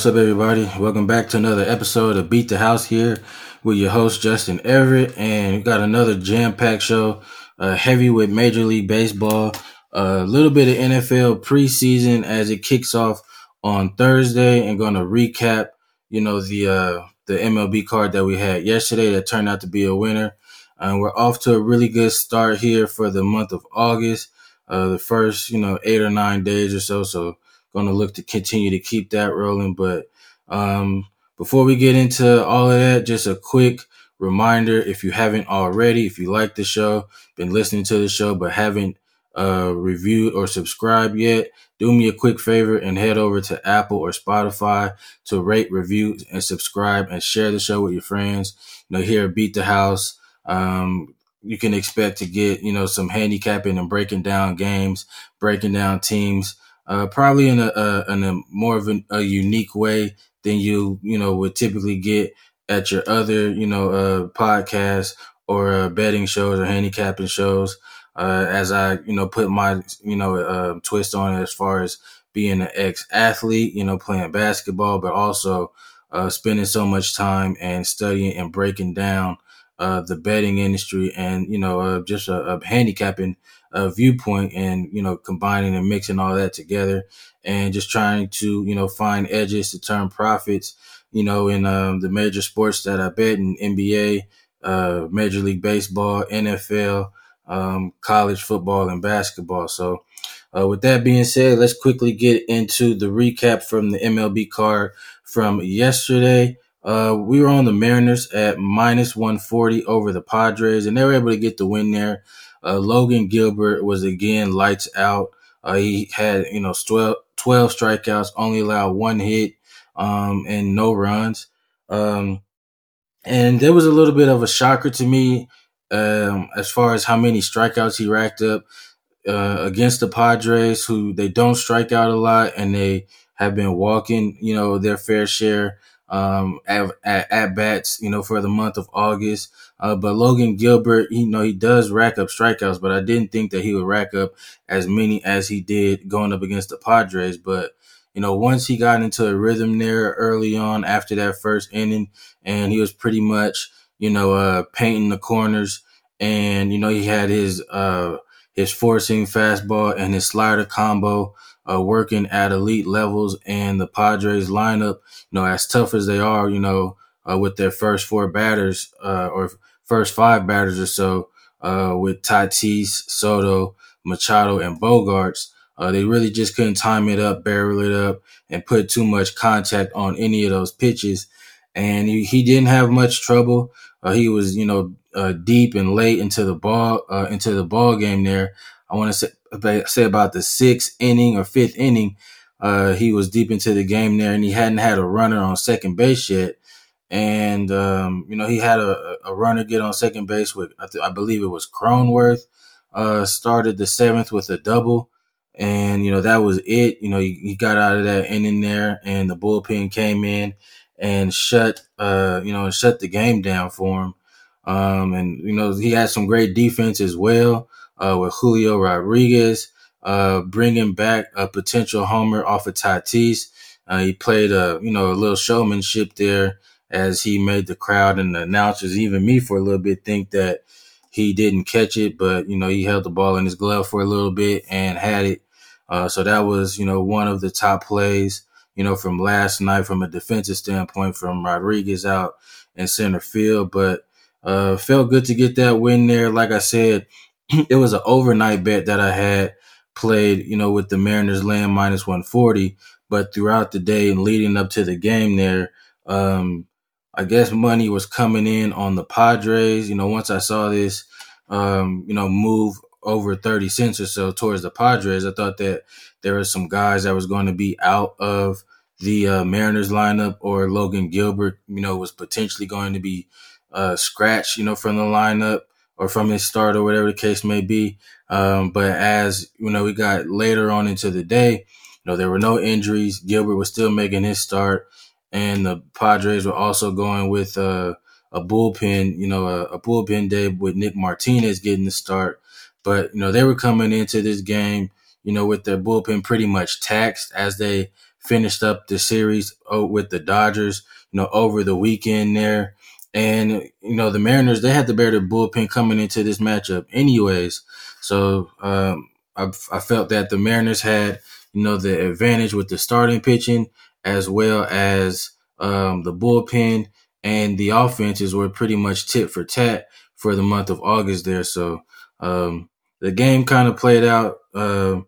What's up, everybody? Welcome back to another episode of Beat the House here with your host, Justin Everett. And we got another jam packed show, uh, heavy with Major League Baseball, a little bit of NFL preseason as it kicks off on Thursday, and going to recap, you know, the, uh, the MLB card that we had yesterday that turned out to be a winner. And we're off to a really good start here for the month of August, uh, the first, you know, eight or nine days or so. So, going to look to continue to keep that rolling. But um, before we get into all of that, just a quick reminder if you haven't already, if you like the show, been listening to the show, but haven't uh, reviewed or subscribed yet, do me a quick favor and head over to Apple or Spotify to rate, review, and subscribe and share the show with your friends. You know, here at Beat the House, um, you can expect to get, you know, some handicapping and breaking down games, breaking down teams, uh, probably in a, a, in a more of an, a unique way than you you know would typically get at your other you know uh, podcasts or uh, betting shows or handicapping shows. Uh, as I you know put my you know uh, twist on it as far as being an ex athlete, you know playing basketball, but also uh, spending so much time and studying and breaking down uh, the betting industry and you know uh, just a, a handicapping uh, viewpoint and you know combining and mixing all that together and just trying to you know find edges to turn profits you know in um, the major sports that I bet in NBA, uh, Major League Baseball, NFL, um, college football, and basketball. So. Uh, with that being said, let's quickly get into the recap from the MLB card from yesterday. Uh, we were on the Mariners at minus 140 over the Padres, and they were able to get the win there. Uh, Logan Gilbert was again lights out. Uh, he had, you know, 12, 12 strikeouts, only allowed one hit, um, and no runs. Um, and there was a little bit of a shocker to me, um, as far as how many strikeouts he racked up, uh, against the Padres, who they don't strike out a lot and they have been walking, you know, their fair share um, at, at, at, bats, you know, for the month of August. Uh, but Logan Gilbert, you know, he does rack up strikeouts, but I didn't think that he would rack up as many as he did going up against the Padres. But, you know, once he got into a rhythm there early on after that first inning, and he was pretty much, you know, uh, painting the corners, and, you know, he had his, uh, his four-seam fastball and his slider combo uh, working at elite levels. And the Padres lineup, you know, as tough as they are, you know, uh, with their first four batters uh, or first five batters or so, uh, with Tatis, Soto, Machado, and Bogaerts, uh, they really just couldn't time it up, barrel it up, and put too much contact on any of those pitches. And he, he didn't have much trouble. Uh, he was, you know, deep and late into the ball into the ball game there. I want to say say about the sixth inning or fifth inning, uh, he was deep into the game there, and he hadn't had a runner on second base yet. And um, you know, he had a, a, runner get on second base with I, th- I believe it was Cronenworth. Uh, started the seventh with a double, and you know that was it. You know, he, he got out of that inning there, and the bullpen came in and shut uh, you know shut the game down for him. Um, and you know he had some great defense as well uh, with Julio Rodriguez, uh, bringing back a potential homer off of Tatis. Uh, he played a you know a little showmanship there as he made the crowd and the announcers, even me for a little bit, think that he didn't catch it, but you know he held the ball in his glove for a little bit and had it. Uh, so that was you know one of the top plays you know from last night from a defensive standpoint from Rodriguez out in center field, but uh, felt good to get that win there. Like I said, it was an overnight bet that I had played, you know, with the Mariners laying minus 140. But throughout the day and leading up to the game there, um, I guess money was coming in on the Padres. You know, once I saw this, um, you know, move over 30 cents or so towards the Padres, I thought that there were some guys that was going to be out of the uh, Mariners lineup or Logan Gilbert, you know, was potentially going to be uh, scratched, you know, from the lineup or from his start or whatever the case may be. Um, but as you know, we got later on into the day, you know, there were no injuries. Gilbert was still making his start, and the Padres were also going with uh, a bullpen, you know, a, a bullpen day with Nick Martinez getting the start. But you know, they were coming into this game, you know, with their bullpen pretty much taxed as they finished up the series with the Dodgers, you know, over the weekend there. And, you know, the Mariners, they had to bear the bullpen coming into this matchup anyways. So um, I, I felt that the Mariners had, you know, the advantage with the starting pitching as well as um, the bullpen and the offenses were pretty much tit for tat for the month of August there. So um, the game kind of played out uh,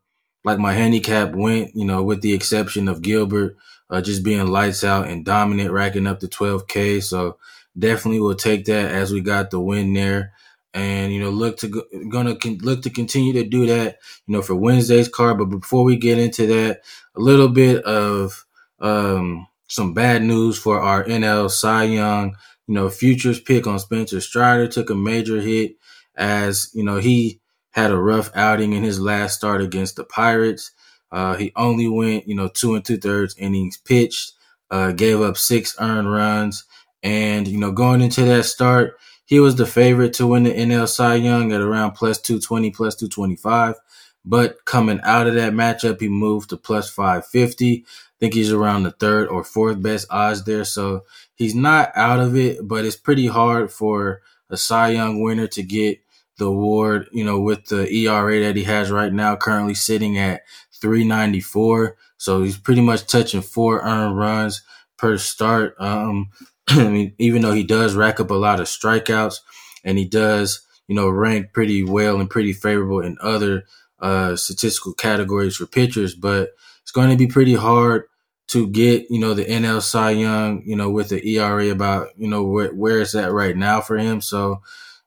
like my handicap went, you know, with the exception of Gilbert uh, just being lights out and dominant, racking up the 12K. So definitely will take that as we got the win there. And, you know, look to, gonna look to continue to do that, you know, for Wednesday's card. But before we get into that, a little bit of, um, some bad news for our NL Cy Young, you know, futures pick on Spencer Strider took a major hit as, you know, he had a rough outing in his last start against the Pirates. Uh, he only went, you know, two and two thirds innings pitched, uh, gave up six earned runs. And, you know, going into that start, he was the favorite to win the NL Cy Young at around plus 220, plus 225. But coming out of that matchup, he moved to plus 550 I think he's around the third or fourth best odds there. So he's not out of it, but it's pretty hard for a Cy Young winner to get the award, you know, with the ERA that he has right now, currently sitting at 394. So he's pretty much touching four earned runs per start. Um, I mean, even though he does rack up a lot of strikeouts and he does, you know, rank pretty well and pretty favorable in other uh, statistical categories for pitchers, but it's going to be pretty hard to get, you know, the NL Cy Young, you know, with the ERA about, you know, where, where it's at right now for him. So,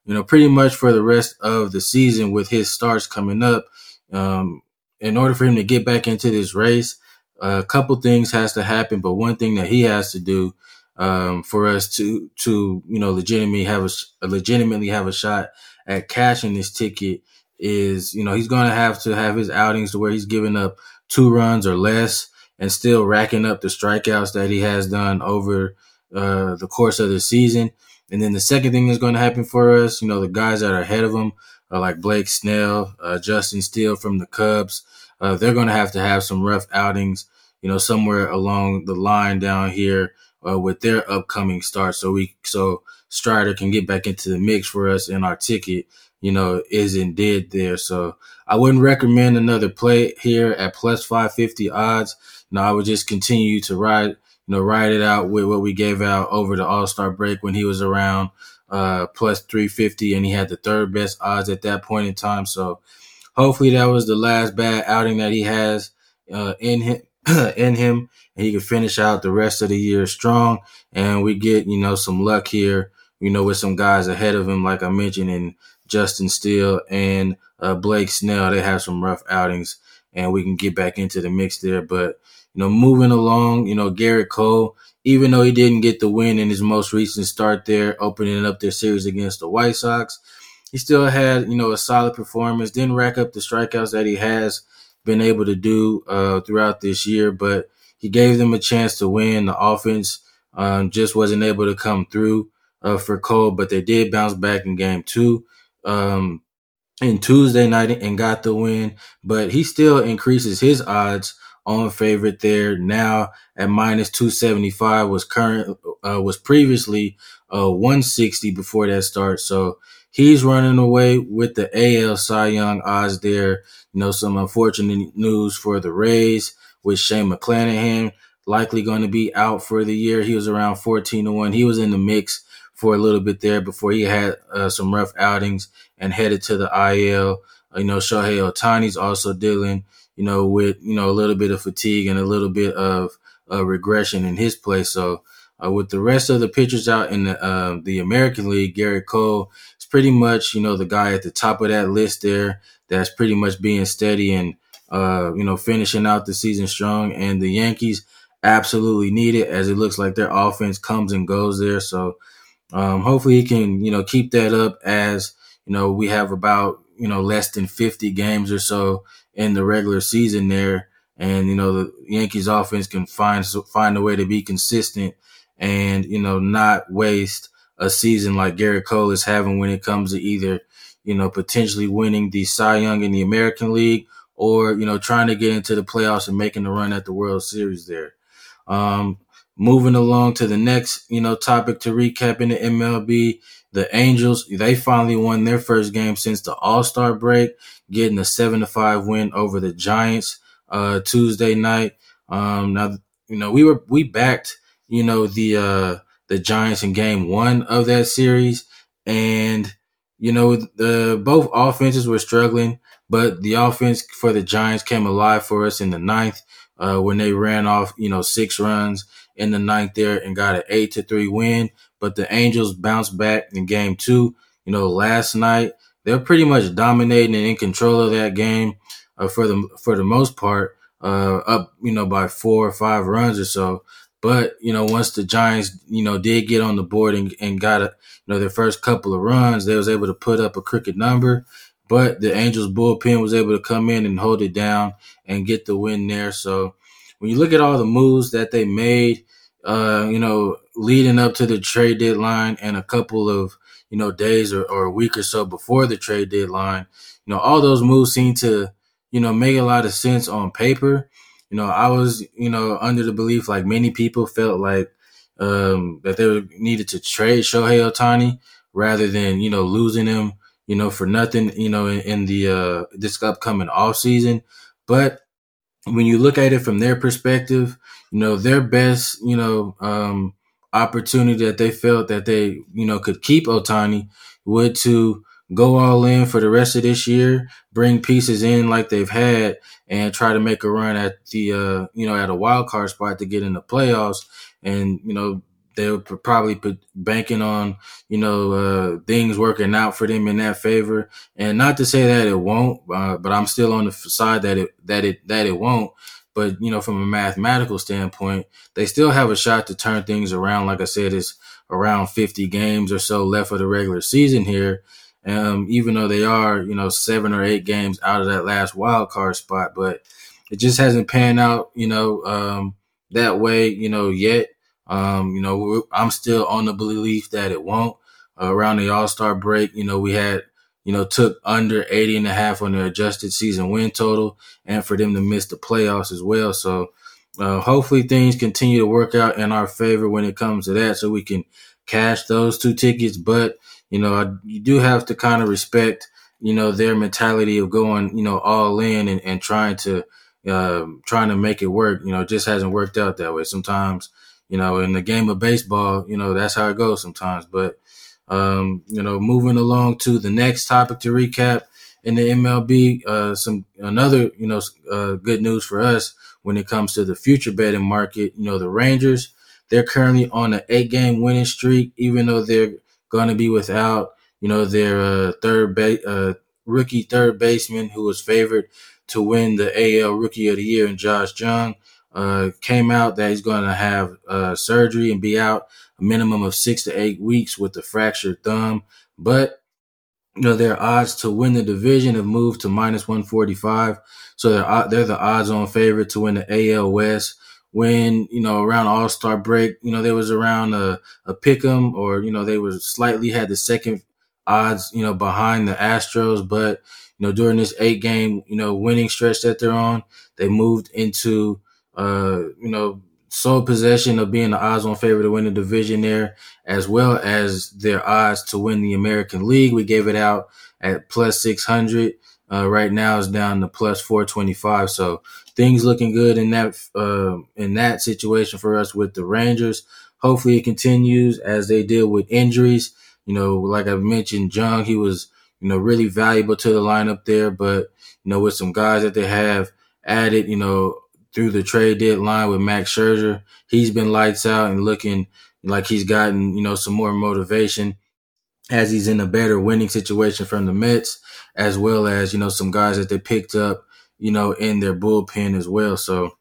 you know, pretty much for the rest of the season with his starts coming up, um, in order for him to get back into this race, a couple things has to happen, but one thing that he has to do um, for us to to you know legitimately have a legitimately have a shot at cashing this ticket is you know he's going to have to have his outings to where he's giving up two runs or less and still racking up the strikeouts that he has done over uh, the course of the season. And then the second thing that's going to happen for us, you know, the guys that are ahead of him, are like Blake Snell, uh, Justin Steele from the Cubs, uh, they're going to have to have some rough outings, you know, somewhere along the line down here uh, with their upcoming starts. So we, so Strider can get back into the mix for us and our ticket, you know, isn't dead there. So I wouldn't recommend another play here at plus 550 odds know, I would just continue to ride, you know, ride it out with what we gave out over the All Star break when he was around uh, plus 350 and he had the third best odds at that point in time. So hopefully that was the last bad outing that he has uh, in him. in him, and he can finish out the rest of the year strong. And we get, you know, some luck here, you know, with some guys ahead of him, like I mentioned, in Justin Steele and uh, Blake Snell. They have some rough outings, and we can get back into the mix there. But you know, moving along, you know, Gerrit Cole, even though he didn't get the win in his most recent start there, opening up their series against the White Sox, he still had, you know, a solid performance. Didn't rack up the strikeouts that he has been able to do uh, throughout this year, but he gave them a chance to win. The offense um, just wasn't able to come through uh, for Cole, but they did bounce back in game two. Um, in Tuesday night and got the win, but he still increases his odds on favorite there now at minus 275 was current uh, was previously uh 160 before that start so he's running away with the AL Cy Young odds there. You know some unfortunate news for the Rays with Shane McClanahan likely going to be out for the year. He was around 14 to 1 he was in the mix for a little bit there before he had uh, some rough outings and headed to the IL you know Shohei Ohtani's also dealing you know, with, you know, a little bit of fatigue and a little bit of uh, regression in his play. So, uh, with the rest of the pitchers out in the, uh, the American League, Gerrit Cole pretty much, you know, the guy at the top of that list there that's pretty much being steady and, uh, you know, finishing out the season strong. And the Yankees absolutely need it as it looks like their offense comes and goes there. So, um, hopefully he can, you know, keep that up as, you know, we have about, you know, less than 50 games or so in the regular season there. And, you know, the Yankees offense can find, find a way to be consistent and, you know, not waste a season like Gerrit Cole is having when it comes to either, you know, potentially winning the Cy Young in the American League or you know trying to get into the playoffs and making the run at the World Series there. Um, moving along to the next, you know, topic to recap in the MLB, the Angels, they finally won their first game since the All Star break, getting a seven to five win over the Giants uh, Tuesday night. Um, now, you know, we were we backed, you know, the uh, the Giants in Game One of that series, and you know, the both offenses were struggling, but the offense for the Giants came alive for us in the ninth uh, when they ran off, you know, six runs in the ninth there and got an eight to three win. But the Angels bounced back in game two. You know, last night they're pretty much dominating and in control of that game uh, for the for the most part, uh, up you know by four or five runs or so. But you know, once the Giants you know did get on the board and, and got a you know their first couple of runs, they was able to put up a crooked number. But the Angels bullpen was able to come in and hold it down and get the win there. So when you look at all the moves that they made, uh, you know, leading up to the trade deadline and a couple of, you know, days or, or a week or so before the trade deadline, you know, all those moves seem to, you know, make a lot of sense on paper. You know, I was, you know, under the belief like many people felt like um, that they needed to trade Shohei Ohtani rather than, you know, losing him, you know, for nothing, you know, in, in the uh, this upcoming off season. But when you look at it from their perspective, you know, their best, you know, um, opportunity that they felt that they, you know, could keep Ohtani would to go all in for the rest of this year, bring pieces in like they've had, and try to make a run at the, uh, you know, at a wild card spot to get in the playoffs. And, you know, they will probably banking on you know uh, things working out for them in that favor, and not to say that it won't, uh, but I'm still on the side that it that it that it won't. But you know, from a mathematical standpoint, they still have a shot to turn things around. Like I said, it's around 50 games or so left of the regular season here. Um, even though they are, you know, seven or eight games out of that last wild card spot, but it just hasn't panned out, you know, um, that way, you know, yet. Um, you know, I'm still on the belief that it won't. Uh, around the All Star break, you know, we had, you know, took under 80 and a half on their adjusted season win total and for them to miss the playoffs as well. So, uh, hopefully things continue to work out in our favor when it comes to that so we can cash those two tickets. But, you know, you do have to kind of respect, you know, their mentality of going, you know, all in and, and trying to, uh, trying to make it work. You know, just hasn't worked out that way. Sometimes, you know, in the game of baseball, you know, that's how it goes sometimes. But, um, you know, moving along to the next topic to recap in the MLB, uh, some another, you know, uh, good news for us when it comes to the future betting market. You know, the Rangers, they're currently on an eight game winning streak, even though they're going to be without, you know, their uh, third ba- uh, rookie third baseman who was favored to win the AL Rookie of the Year and Josh Jung uh, came out that he's going to have uh, surgery and be out a minimum of six to eight weeks with a fractured thumb. But you know their odds to win the division have moved to minus 145, so they're they're the odds-on favorite to win the AL West. When you know around All Star break, you know there was around a a pick'em, or you know they were slightly had the second odds, you know behind the Astros, but you know during this eight game you know winning stretch that they're on, they moved into uh, you know, sole possession of being the odds on favorite to win the division there, as well as their odds to win the American League. We gave it out at plus 600. Uh, right now is down to plus 425. So things looking good in that, uh, in that situation for us with the Rangers. Hopefully it continues as they deal with injuries. You know, like I mentioned, Jung, he was, you know, really valuable to the lineup there, but, you know, with some guys that they have added, you know, through the trade deadline with Max Scherzer. He's been lights out and looking like he's gotten, you know, some more motivation as he's in a better winning situation from the Mets, as well as, you know, some guys that they picked up, you know, in their bullpen as well. So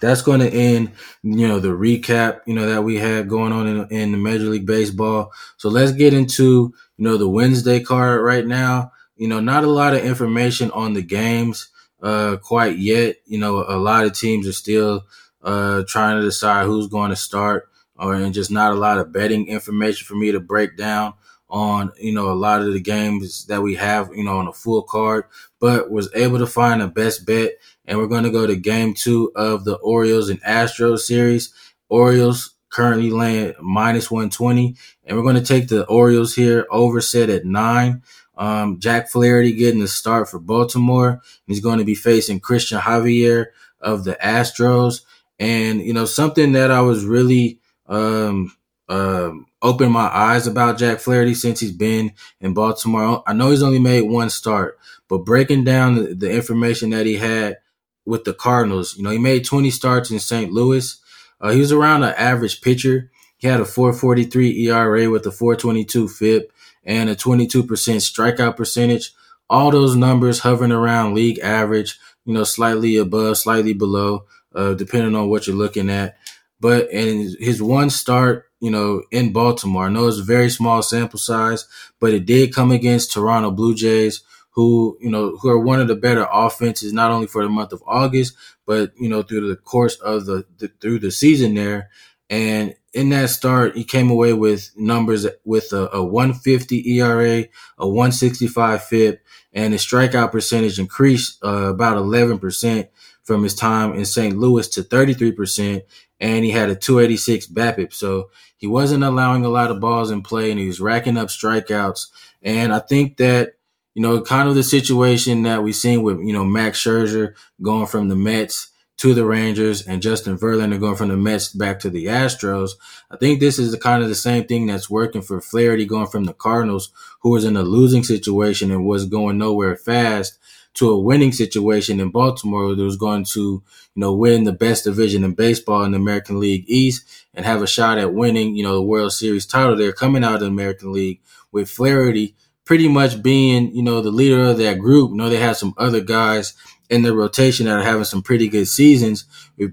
that's going to end, you know, the recap, you know, that we had going on in, in the Major League Baseball. So let's get into, you know, the Wednesday card right now. You know, not a lot of information on the games uh, quite yet. You know, a lot of teams are still uh, trying to decide who's going to start, or and just not a lot of betting information for me to break down on, you know, a lot of the games that we have, you know, on a full card, but was able to find a best bet. And we're going to go to game two of the Orioles and Astros series. Orioles currently laying minus 120. And we're going to take the Orioles here over set at nine. Um, Jack Flaherty getting the start for Baltimore. He's going to be facing Cristian Javier of the Astros. And, you know, something that I was really, um, um, opened my eyes about Jack Flaherty since he's been in Baltimore. I know he's only made one start, but breaking down the, the information that he had with the Cardinals, you know, he made 20 starts in St. Louis. Uh, he was around an average pitcher. He had a 443 ERA with a 422 FIP and a 22% strikeout percentage. All those numbers hovering around league average, you know, slightly above, slightly below, uh, depending on what you're looking at. But in his one start, you know, in Baltimore, I know it's a very small sample size, but it did come against Toronto Blue Jays, who, you know, who are one of the better offenses, not only for the month of August, but, you know, through the course of the, the through the season there. And in that start, he came away with numbers with a, a 150 ERA, a 165 FIP, and his strikeout percentage increased uh, about 11% from his time in St. Louis to 33%, and he had a 286 BABIP. So he wasn't allowing a lot of balls in play, and he was racking up strikeouts. And I think that you know, kind of the situation that we've seen with you know Max Scherzer going from the Mets to the Rangers and Justin Verlander going from the Mets back to the Astros. I think this is the kind of the same thing that's working for Flaherty going from the Cardinals, who was in a losing situation and was going nowhere fast, to a winning situation in Baltimore that was going to, you know, win the best division in baseball in the American League East and have a shot at winning, you know, the World Series title. They're coming out of the American League with Flaherty pretty much being, you know, the leader of that group. You know, they have some other guys in the rotation that are having some pretty good seasons,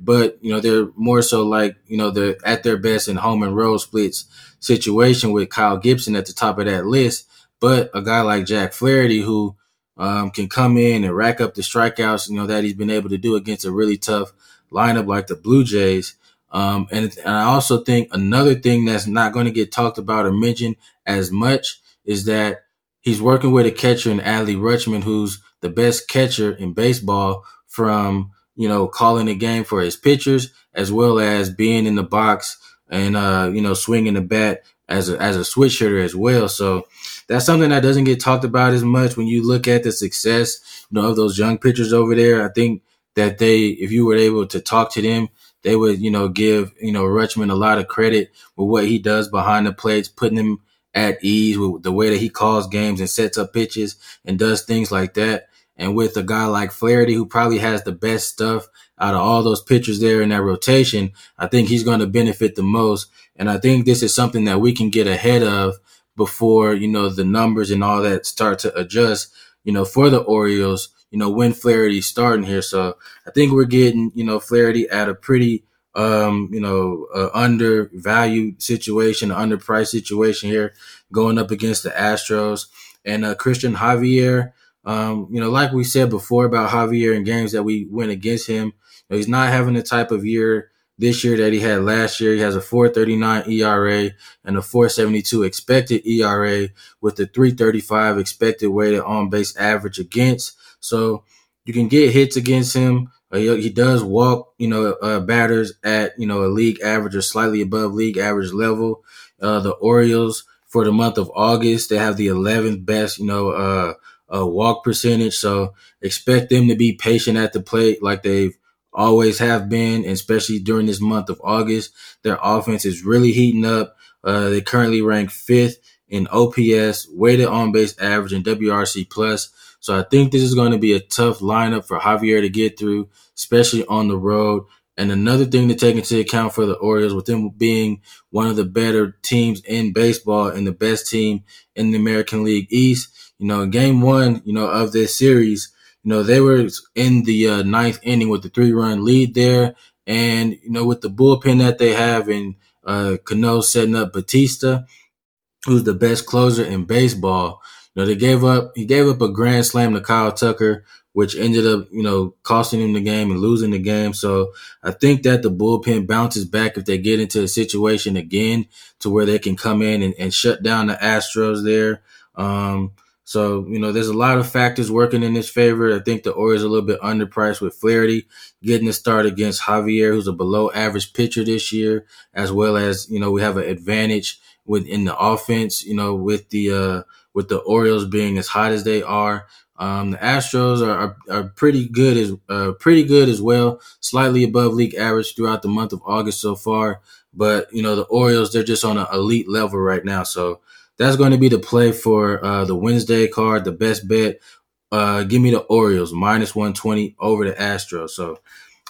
but you know they're more so like you know they're at their best in home and road splits situation with Kyle Gibson at the top of that list. But a guy like Jack Flaherty who um, can come in and rack up the strikeouts, you know that he's been able to do against a really tough lineup like the Blue Jays. Um, and, and I also think another thing that's not going to get talked about or mentioned as much is that he's working with a catcher in Adley Rutschman, who's the best catcher in baseball from, you know, calling the game for his pitchers as well as being in the box and, uh, you know, swinging the bat as a, as a switch hitter as well. So that's something that doesn't get talked about as much when you look at the success, you know, of those young pitchers over there. I think that they, if you were able to talk to them, they would, you know, give, you know, Rutschman a lot of credit with what he does behind the plates, putting him at ease with the way that he calls games and sets up pitches and does things like that. And with a guy like Flaherty, who probably has the best stuff out of all those pitchers there in that rotation, I think he's going to benefit the most. And I think this is something that we can get ahead of before, you know, the numbers and all that start to adjust, you know, for the Orioles, you know, when Flaherty's starting here. So I think we're getting, you know, Flaherty at a pretty, um, you know, uh, undervalued situation, underpriced situation here going up against the Astros and uh, Cristian Javier. Um, you know, like we said before about Javier in games that we went against him, you know, he's not having the type of year this year that he had last year. He has a 439 ERA and a 472 expected ERA with the 335 expected weighted on base average against. So you can get hits against him. He, he, does walk, you know, uh, batters at, you know, a league average or slightly above league average level. Uh, the Orioles for the month of August, they have the 11th best, you know, uh, uh, walk percentage. So expect them to be patient at the plate like they've always have been, especially during this month of August. Their offense is really heating up. Uh, they currently rank fifth in OPS, weighted on base average, and WRC plus. So I think this is going to be a tough lineup for Javier to get through, especially on the road. And another thing to take into account for the Orioles, with them being one of the better teams in baseball and the best team in the American League East, you know, game one, you know, of this series, you know, they were in the uh, ninth inning with the three run lead there. And, you know, with the bullpen that they have and uh, Cano setting up Bautista, who's the best closer in baseball, know, they gave up, he gave up a grand slam to Kyle Tucker which ended up, you know, costing him the game and losing the game. So I think that the bullpen bounces back if they get into a situation again to where they can come in and, and shut down the Astros there. Um, so, you know, there's a lot of factors working in his favor. I think the Orioles are a little bit underpriced with Flaherty getting a start against Javier, who's a below average pitcher this year, as well as, you know, we have an advantage within the offense, you know, with the, uh, with the Orioles being as hot as they are. Um, the Astros are, are, are, pretty good as uh, pretty good as well, slightly above league average throughout the month of August so far. But you know the Orioles, they're just on an elite level right now. So that's going to be the play for uh, the Wednesday card, the best bet. Uh, give me the Orioles minus one twenty over the Astros. So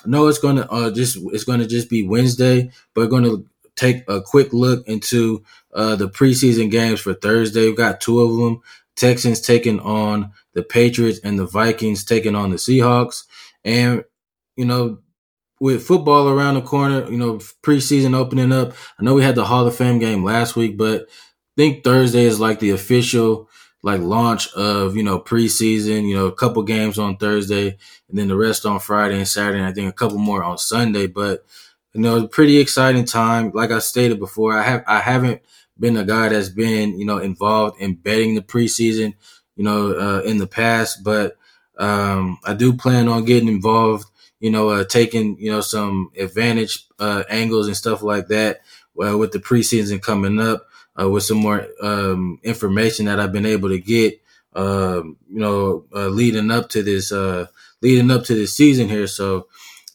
I know it's gonna uh, just it's gonna just be Wednesday, but gonna take a quick look into uh, the preseason games for Thursday. We've got two of them. Texans taking on the Patriots and the Vikings taking on the Seahawks. And, you know, with football around the corner, you know, preseason opening up, I know we had the Hall of Fame game last week, but I think Thursday is like the official like launch of, you know, preseason, you know, a couple games on Thursday and then the rest on Friday and Saturday. And I think a couple more on Sunday, but you know, pretty exciting time. Like I stated before, I have I haven't been a guy that's been, you know, involved in betting the preseason you know, uh, in the past, but um, I do plan on getting involved, you know, uh, taking, you know, some advantage uh, angles and stuff like that uh, with the preseason coming up uh, with some more um, information that I've been able to get, um, you know, uh, leading up to this, leading up to this season here. So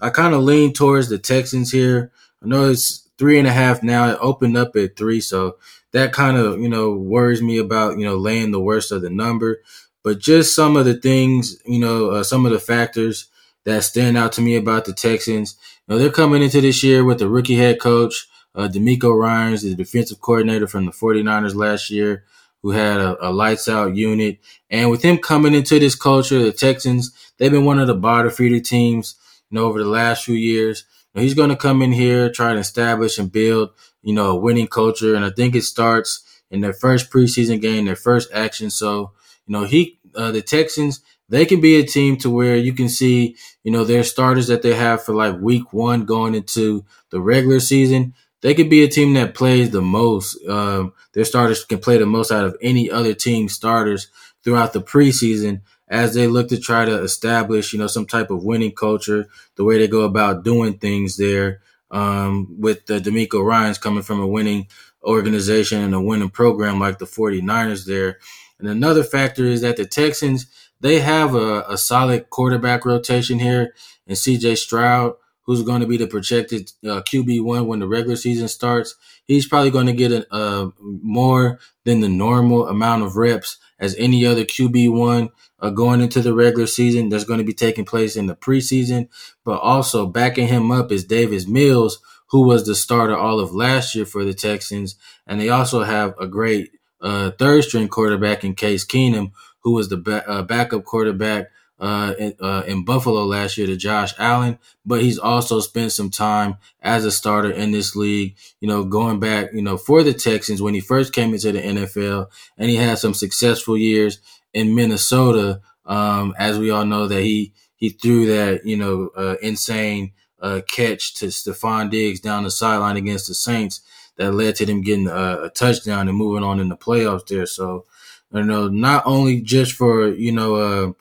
I kind of lean towards the Texans here. I know it's three and a half now. It opened up at three, so that kind of you know worries me about you know laying the worst of the number. But just some of the things, you know, uh, some of the factors that stand out to me about the Texans. You know, they're coming into this year with a rookie head coach, uh, DeMeco Ryans, the defensive coordinator from the 49ers last year, who had a, a, lights out unit. And with him coming into this culture, the Texans, they've been one of the bottom feeder teams, you know, over the last few years. He's going to come in here, try to establish and build, you know, a winning culture. And I think it starts in their first preseason game, their first action. So, you know, he, uh, the Texans, they can be a team to where you can see, you know, their starters that they have for like week one going into the regular season. They could be a team that plays the most. Um, their starters can play the most out of any other team starters throughout the preseason as they look to try to establish, you know, some type of winning culture, the way they go about doing things there. Um, with the DeMeco Ryans coming from a winning organization and a winning program like the 49ers there. And another factor is that the Texans, they have a, a solid quarterback rotation here and CJ Stroud, who's going to be the projected uh, QB1 when the regular season starts. He's probably going to get a, uh, more than the normal amount of reps as any other QB1 uh, going into the regular season that's going to be taking place in the preseason. But also backing him up is Davis Mills, who was the starter all of last year for the Texans. And they also have a great uh, third string quarterback in Case Keenum, who was the ba- uh, backup quarterback uh, in, uh, in, Buffalo last year to Josh Allen, but he's also spent some time as a starter in this league, you know, going back, you know, for the Texans when he first came into the NFL and he had some successful years in Minnesota. Um, as we all know that he, he threw that, you know, uh, insane uh, catch to Stefon Diggs down the sideline against the Saints that led to them getting a, a touchdown and moving on in the playoffs there. So, you know, not only just for, you know, uh,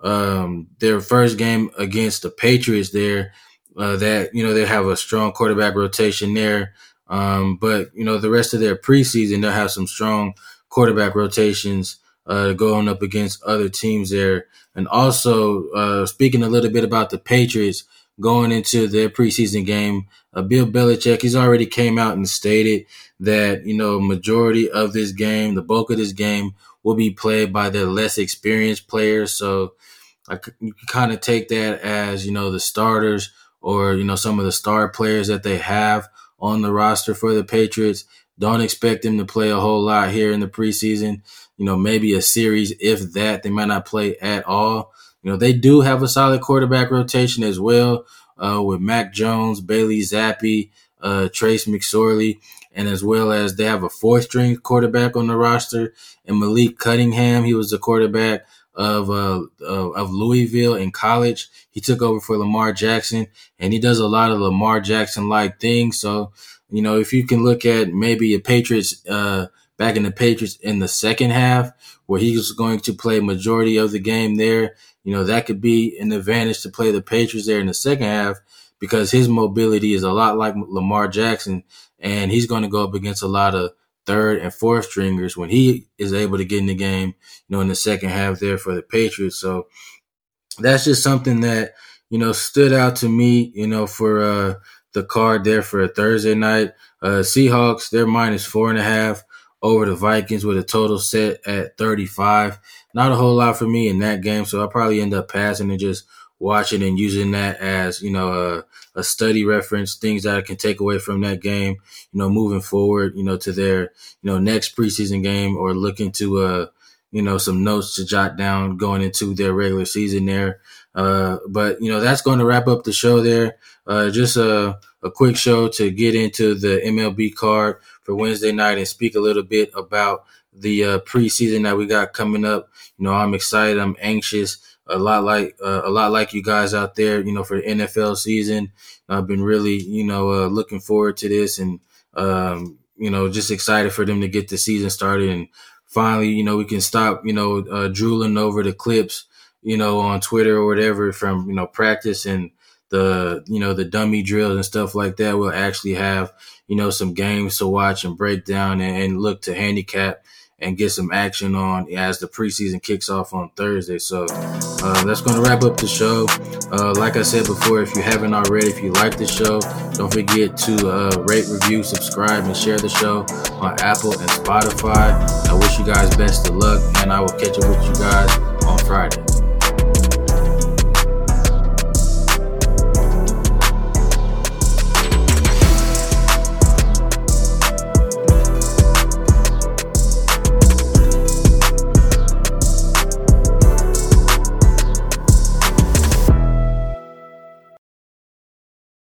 um, their first game against the Patriots there, uh, that, you know, they have a strong quarterback rotation there. Um, but, you know, the rest of their preseason, they'll have some strong quarterback rotations uh, going up against other teams there. And also, uh, speaking a little bit about the Patriots going into their preseason game, uh, Bill Belichick, he's already came out and stated that, you know, majority of this game, the bulk of this game will be played by the less experienced players. So, I you can kind of take that as you know the starters or you know some of the star players that they have on the roster for the Patriots. Don't expect them to play a whole lot here in the preseason. You know, maybe a series, if that. They might not play at all. You know, they do have a solid quarterback rotation as well uh, with Mac Jones, Bailey Zappe, uh, Trace McSorley, and as well as they have a fourth string quarterback on the roster and Malik Cunningham. He was the quarterback of uh, of Louisville in college. He took over for Lamar Jackson, and he does a lot of Lamar Jackson like things. So, you know, if you can look at maybe a Patriots uh, back in the Patriots in the second half, where he's going to play majority of the game there, you know, that could be an advantage to play the Patriots there in the second half because his mobility is a lot like Lamar Jackson, and he's going to go up against a lot of third and fourth stringers when he is able to get in the game, you know, in the second half there for the Patriots. So that's just something that, you know, stood out to me, you know, for uh, the card there for a Thursday night. Uh, Seahawks, they're minus four and a half over the Vikings with a total set at 35. Not a whole lot for me in that game, so I'll probably end up passing and just watching and using that as you know a, a study reference, things that I can take away from that game. You know, moving forward, you know, to their you know next preseason game or looking to uh you know some notes to jot down going into their regular season there. Uh, but you know that's going to wrap up the show there. Uh, just a a quick show to get into the MLB card for Wednesday night and speak a little bit about the uh, preseason that we got coming up. You know, I'm excited. I'm anxious a lot like uh, a lot like you guys out there, you know, for the NFL season. I've been really, you know, uh, looking forward to this and um, you know, just excited for them to get the season started and finally, you know, we can stop, you know, uh, drooling over the clips, you know, on Twitter or whatever from, you know, practice and the, you know, the dummy drills and stuff like that. We'll actually have, you know, some games to watch and break down and, and look to handicap and get some action on as the preseason kicks off on Thursday. So uh, that's going to wrap up the show. Uh, like I said before, if you haven't already, if you like the show, don't forget to uh, rate, review, subscribe, and share the show on Apple and Spotify. I wish you guys best of luck, and I will catch up with you guys on Friday.